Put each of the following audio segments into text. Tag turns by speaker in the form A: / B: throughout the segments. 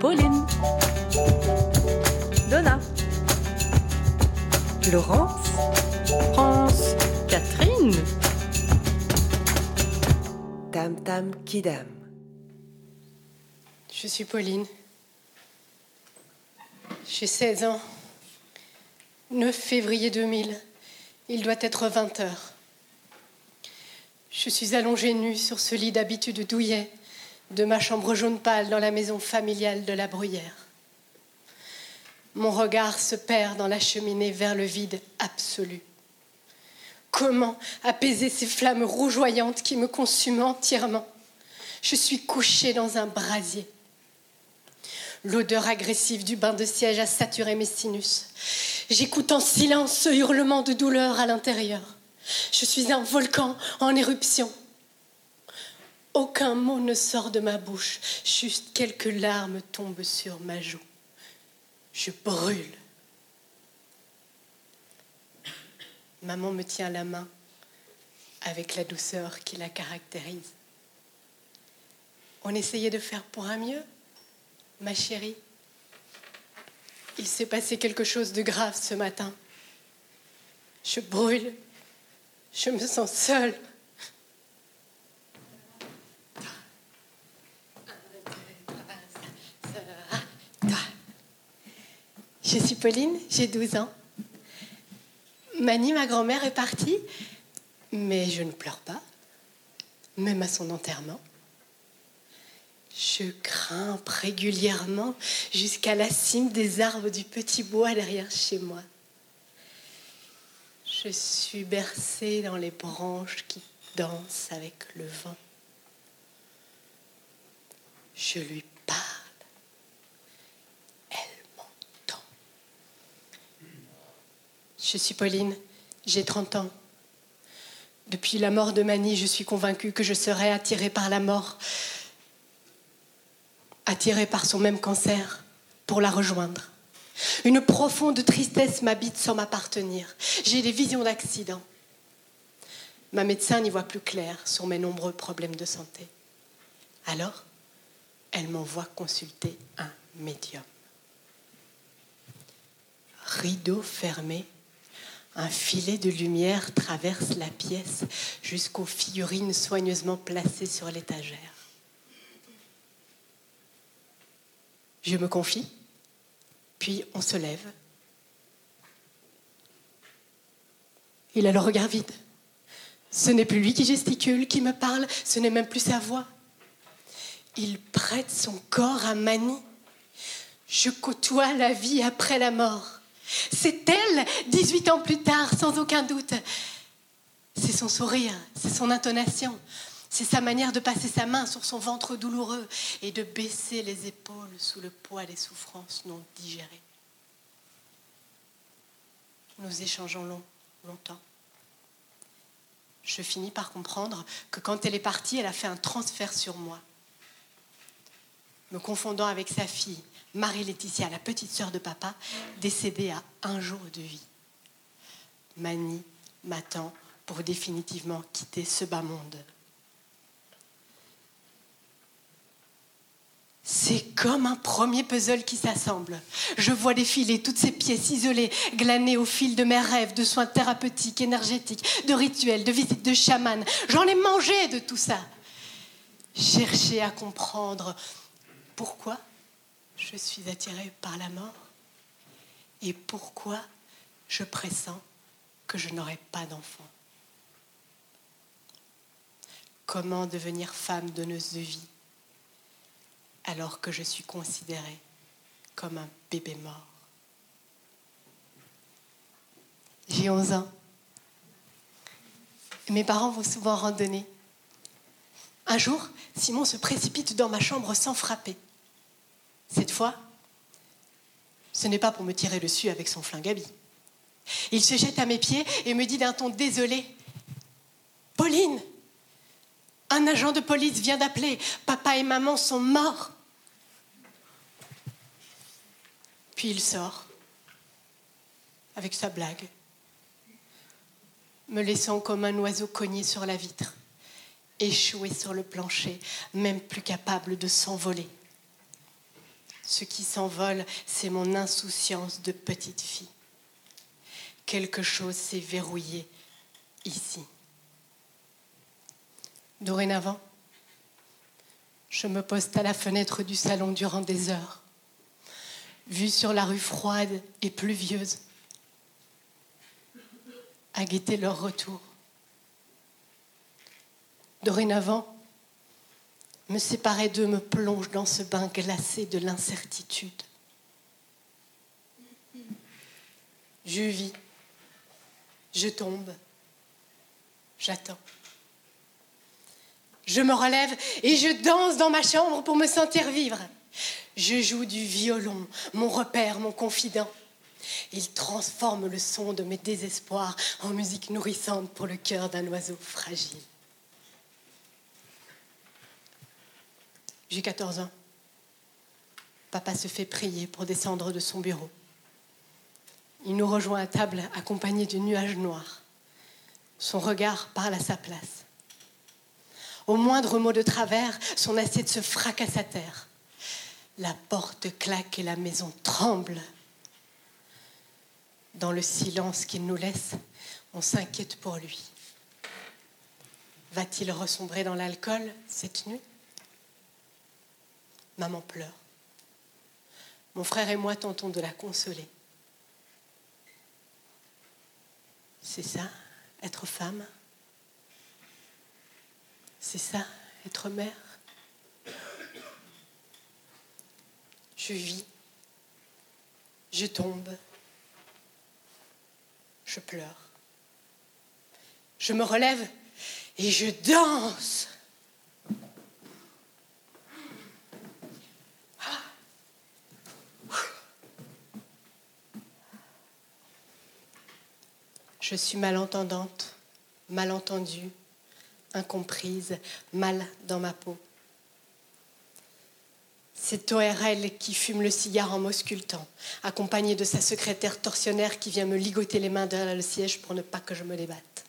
A: Pauline, Donna, Laurence, France, Catherine,
B: Tam Tam Kidam.
C: Je suis Pauline. J'ai 16 ans. 9 février 2000. Il doit être 20 heures. Je suis allongée nue sur ce lit d'habitude douillet de ma chambre jaune pâle dans la maison familiale de la Bruyère. Mon regard se perd dans la cheminée vers le vide absolu. Comment apaiser ces flammes rougeoyantes qui me consument entièrement? Je suis couchée dans un brasier. L'odeur agressive du bain de siège a saturé mes sinus. J'écoute en silence ce hurlement de douleur à l'intérieur. Je suis un volcan en éruption. Aucun mot ne sort de ma bouche, juste quelques larmes tombent sur ma joue. Je brûle. Maman me tient la main avec la douceur qui la caractérise. On essayait de faire pour un mieux, ma chérie. Il s'est passé quelque chose de grave ce matin. Je brûle. Je me sens seule. Je suis Pauline, j'ai 12 ans. Mani, ma grand-mère, est partie, mais je ne pleure pas, même à son enterrement. Je grimpe régulièrement jusqu'à la cime des arbres du petit bois derrière chez moi. Je suis bercée dans les branches qui dansent avec le vent. Je lui parle. Elle m'entend. Je suis Pauline, j'ai 30 ans. Depuis la mort de Mani, je suis convaincue que je serai attirée par la mort, attirée par son même cancer, pour la rejoindre. Une profonde tristesse m'habite sans m'appartenir. J'ai des visions d'accident. Ma médecin n'y voit plus clair sur mes nombreux problèmes de santé. Alors, elle m'envoie consulter un médium. Rideau fermé, un filet de lumière traverse la pièce jusqu'aux figurines soigneusement placées sur l'étagère. Je me confie puis on se lève. Il a le regard vide. Ce n'est plus lui qui gesticule, qui me parle, ce n'est même plus sa voix. Il prête son corps à Mani. Je côtoie la vie après la mort. C'est elle, 18 ans plus tard, sans aucun doute. C'est son sourire, c'est son intonation, c'est sa manière de passer sa main sur son ventre douloureux et de baisser les épaules sous le poids des souffrances non digérées. Nous échangeons long, longtemps. Je finis par comprendre que quand elle est partie, elle a fait un transfert sur moi. Me confondant avec sa fille, Marie-Laetitia, la petite sœur de papa, décédée à un jour de vie. Mani m'attend pour définitivement quitter ce bas monde. C'est comme un premier puzzle qui s'assemble. Je vois défiler toutes ces pièces isolées, glanées au fil de mes rêves, de soins thérapeutiques, énergétiques, de rituels, de visites de chamans. J'en ai mangé de tout ça. Chercher à comprendre pourquoi je suis attirée par la mort et pourquoi je pressens que je n'aurai pas d'enfant? Comment devenir femme donneuse de vie alors que je suis considérée comme un bébé mort? J'ai 11 ans. Mes parents vont souvent randonner. Un jour, Simon se précipite dans ma chambre sans frapper. Cette fois, ce n'est pas pour me tirer dessus avec son flingue. Il se jette à mes pieds et me dit d'un ton désolé Pauline, un agent de police vient d'appeler. Papa et maman sont morts. Puis il sort avec sa blague, me laissant comme un oiseau cogné sur la vitre, échoué sur le plancher, même plus capable de s'envoler. Ce qui s'envole, c'est mon insouciance de petite fille. Quelque chose s'est verrouillé ici. Dorénavant, je me poste à la fenêtre du salon durant des heures, vue sur la rue froide et pluvieuse, à guetter leur retour. Dorénavant, me séparer d'eux me plonge dans ce bain glacé de l'incertitude. Je vis, je tombe, j'attends. Je me relève et je danse dans ma chambre pour me sentir vivre. Je joue du violon, mon repère, mon confident. Il transforme le son de mes désespoirs en musique nourrissante pour le cœur d'un oiseau fragile. J'ai 14 ans. Papa se fait prier pour descendre de son bureau. Il nous rejoint à table accompagné du nuage noir. Son regard parle à sa place. Au moindre mot de travers, son assiette se fracasse à terre. La porte claque et la maison tremble. Dans le silence qu'il nous laisse, on s'inquiète pour lui. Va-t-il ressombrer dans l'alcool cette nuit? Maman pleure. Mon frère et moi tentons de la consoler. C'est ça, être femme? C'est ça, être mère? Je vis, je tombe, je pleure. Je me relève et je danse. Suis malentendante, malentendue, incomprise, mal dans ma peau. C'est ORL qui fume le cigare en m'auscultant, accompagné de sa secrétaire tortionnaire qui vient me ligoter les mains derrière le siège pour ne pas que je me débatte.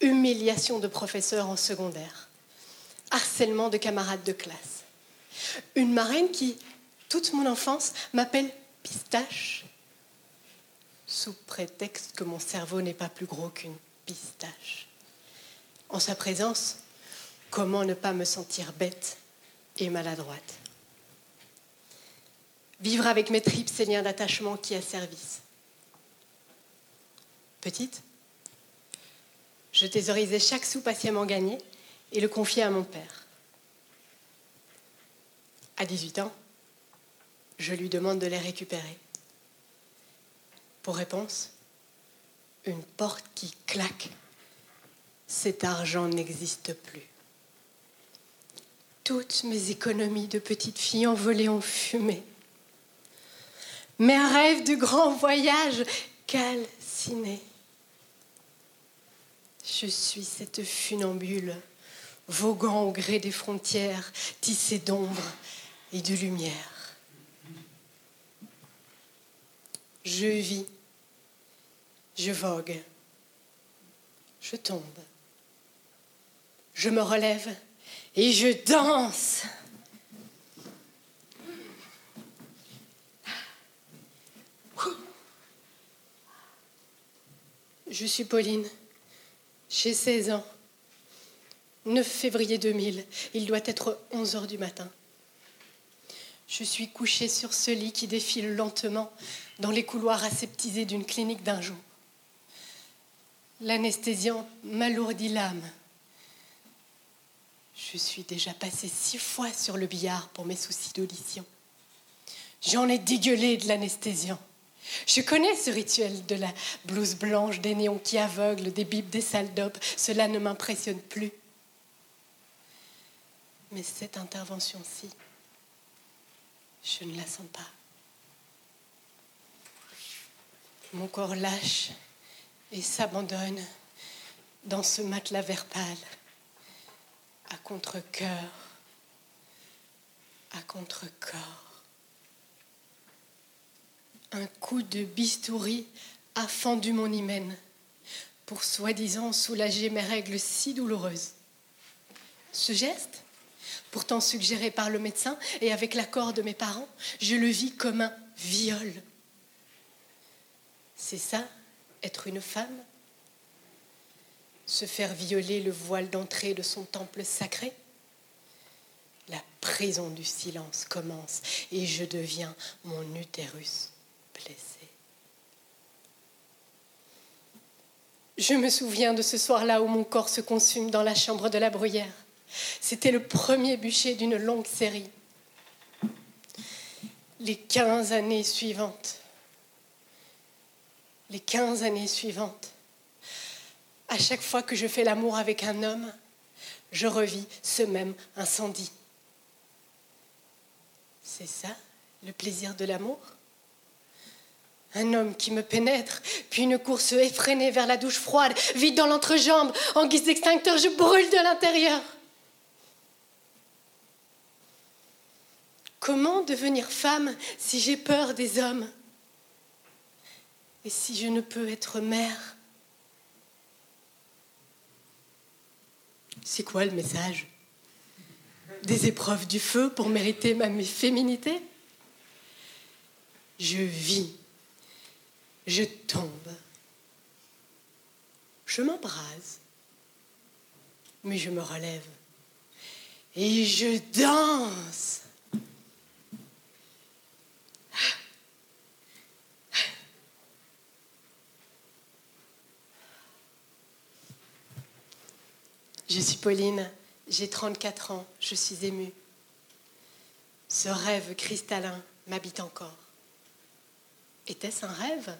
C: Humiliation de professeur en secondaire. Harcèlement de camarades de classe. Une marraine qui, toute mon enfance, m'appelle pistache sous prétexte que mon cerveau n'est pas plus gros qu'une pistache. En sa présence, comment ne pas me sentir bête et maladroite? Vivre avec mes tripes ces liens d'attachement qui asservissent. Petite, je thésaurisais chaque sou patiemment gagné et le confiais à mon père. À 18 ans, je lui demande de les récupérer. Pour réponse, une porte qui claque. Cet argent n'existe plus. Toutes mes économies de petite fille envolées en fumée. Mes rêves de grand voyage calcinés. Je suis cette funambule, voguant au gré des frontières, tissée d'ombre et de lumière. Je vis je vogue, je tombe, je me relève et je danse. Je suis Pauline, j'ai 16 ans. 9 février 2000, il doit être 11 heures du matin. Je suis couchée sur ce lit qui défile lentement dans les couloirs aseptisés d'une clinique d'un jour. L'anesthésiant m'alourdit l'âme. Je suis déjà passée six fois sur le billard pour mes soucis d'audition. J'en ai dégueulé de l'anesthésiant. Je connais ce rituel de la blouse blanche, des néons qui aveuglent, des bibes, des salles d'op. Cela ne m'impressionne plus. Mais cette intervention-ci, je ne la sens pas. Mon corps lâche et s'abandonne dans ce matelas vert pâle, à contre-coeur, à contre-corps. Un coup de bistouri a fendu mon hymen pour soi-disant soulager mes règles si douloureuses. Ce geste Pourtant suggéré par le médecin et avec l'accord de mes parents, je le vis comme un viol. C'est ça, être une femme Se faire violer le voile d'entrée de son temple sacré La prison du silence commence et je deviens mon utérus blessé. Je me souviens de ce soir-là où mon corps se consume dans la chambre de la bruyère. C'était le premier bûcher d'une longue série. Les quinze années suivantes, les quinze années suivantes, à chaque fois que je fais l'amour avec un homme, je revis ce même incendie. C'est ça, le plaisir de l'amour? Un homme qui me pénètre, puis une course effrénée vers la douche froide, vide dans l'entrejambe, en guise d'extincteur, je brûle de l'intérieur. Comment devenir femme si j'ai peur des hommes? Et si je ne peux être mère? C'est quoi le message? Des épreuves du feu pour mériter ma féminité? Je vis, je tombe, je m'embrase, mais je me relève et je danse. Je suis Pauline, j'ai 34 ans, je suis émue. Ce rêve cristallin m'habite encore. Était-ce un rêve?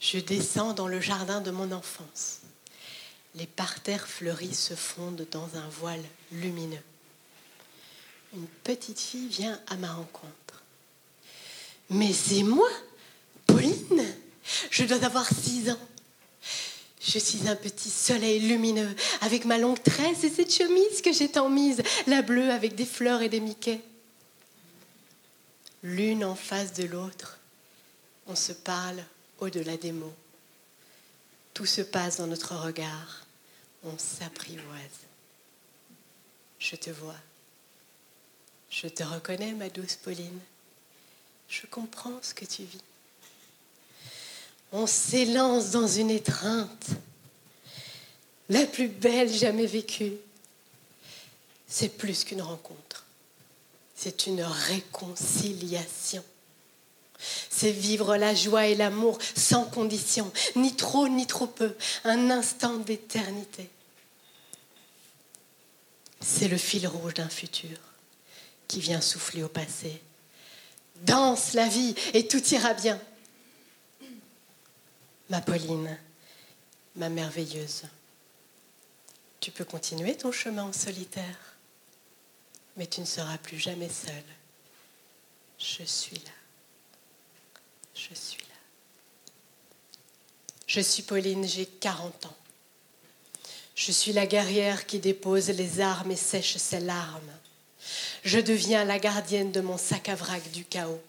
C: Je descends dans le jardin de mon enfance. Les parterres fleuris se fondent dans un voile lumineux. Une petite fille vient à ma rencontre. Mais c'est moi, Pauline? Je dois avoir six ans. Je suis un petit soleil lumineux avec ma longue tresse et cette chemise que j'ai tant mise, la bleue avec des fleurs et des miquets. L'une en face de l'autre, on se parle au-delà des mots. Tout se passe dans notre regard, on s'apprivoise. Je te vois, je te reconnais, ma douce Pauline, je comprends ce que tu vis on s'élance dans une étreinte, la plus belle jamais vécue. C'est plus qu'une rencontre, c'est une réconciliation. C'est vivre la joie et l'amour sans condition, ni trop ni trop peu, un instant d'éternité. C'est le fil rouge d'un futur qui vient souffler au passé. Danse la vie et tout ira bien ma Pauline, ma merveilleuse. Tu peux continuer ton chemin solitaire, mais tu ne seras plus jamais seule. Je suis là. Je suis là. Je suis Pauline, j'ai 40 ans. Je suis la guerrière qui dépose les armes et sèche ses larmes. Je deviens la gardienne de mon sac à vrac du chaos,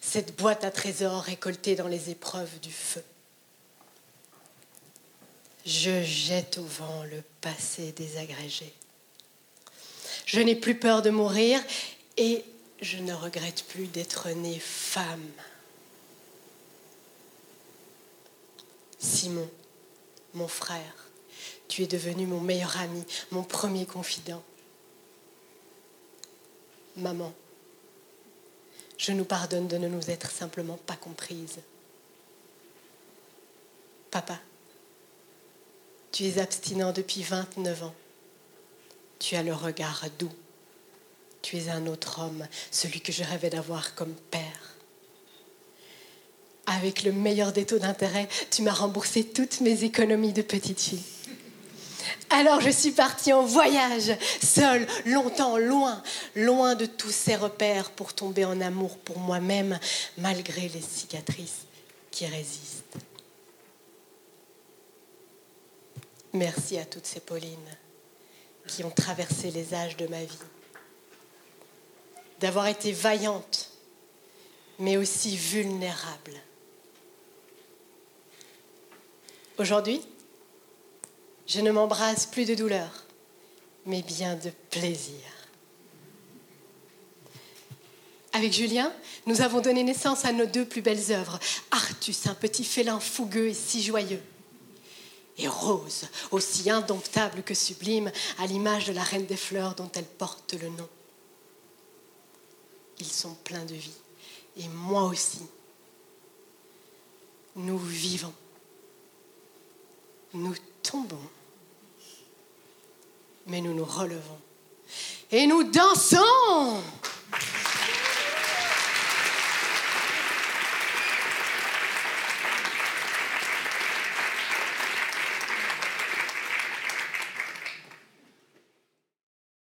C: cette boîte à trésors récoltée dans les épreuves du feu. Je jette au vent le passé désagrégé. Je n'ai plus peur de mourir et je ne regrette plus d'être née femme. Simon, mon frère, tu es devenu mon meilleur ami, mon premier confident. Maman, je nous pardonne de ne nous être simplement pas comprises. Papa, tu es abstinent depuis 29 ans. Tu as le regard doux. Tu es un autre homme, celui que je rêvais d'avoir comme père. Avec le meilleur des taux d'intérêt, tu m'as remboursé toutes mes économies de petite fille. Alors je suis partie en voyage, seule, longtemps, loin, loin de tous ces repères pour tomber en amour pour moi-même, malgré les cicatrices qui résistent. Merci à toutes ces Paulines qui ont traversé les âges de ma vie. D'avoir été vaillantes, mais aussi vulnérables. Aujourd'hui, je ne m'embrasse plus de douleur, mais bien de plaisir. Avec Julien, nous avons donné naissance à nos deux plus belles œuvres. Artus, un petit félin fougueux et si joyeux. Et Rose, aussi indomptable que sublime, à l'image de la reine des fleurs dont elle porte le nom. Ils sont pleins de vie, et moi aussi. Nous vivons. Nous tombons. Mais nous nous relevons. Et nous dansons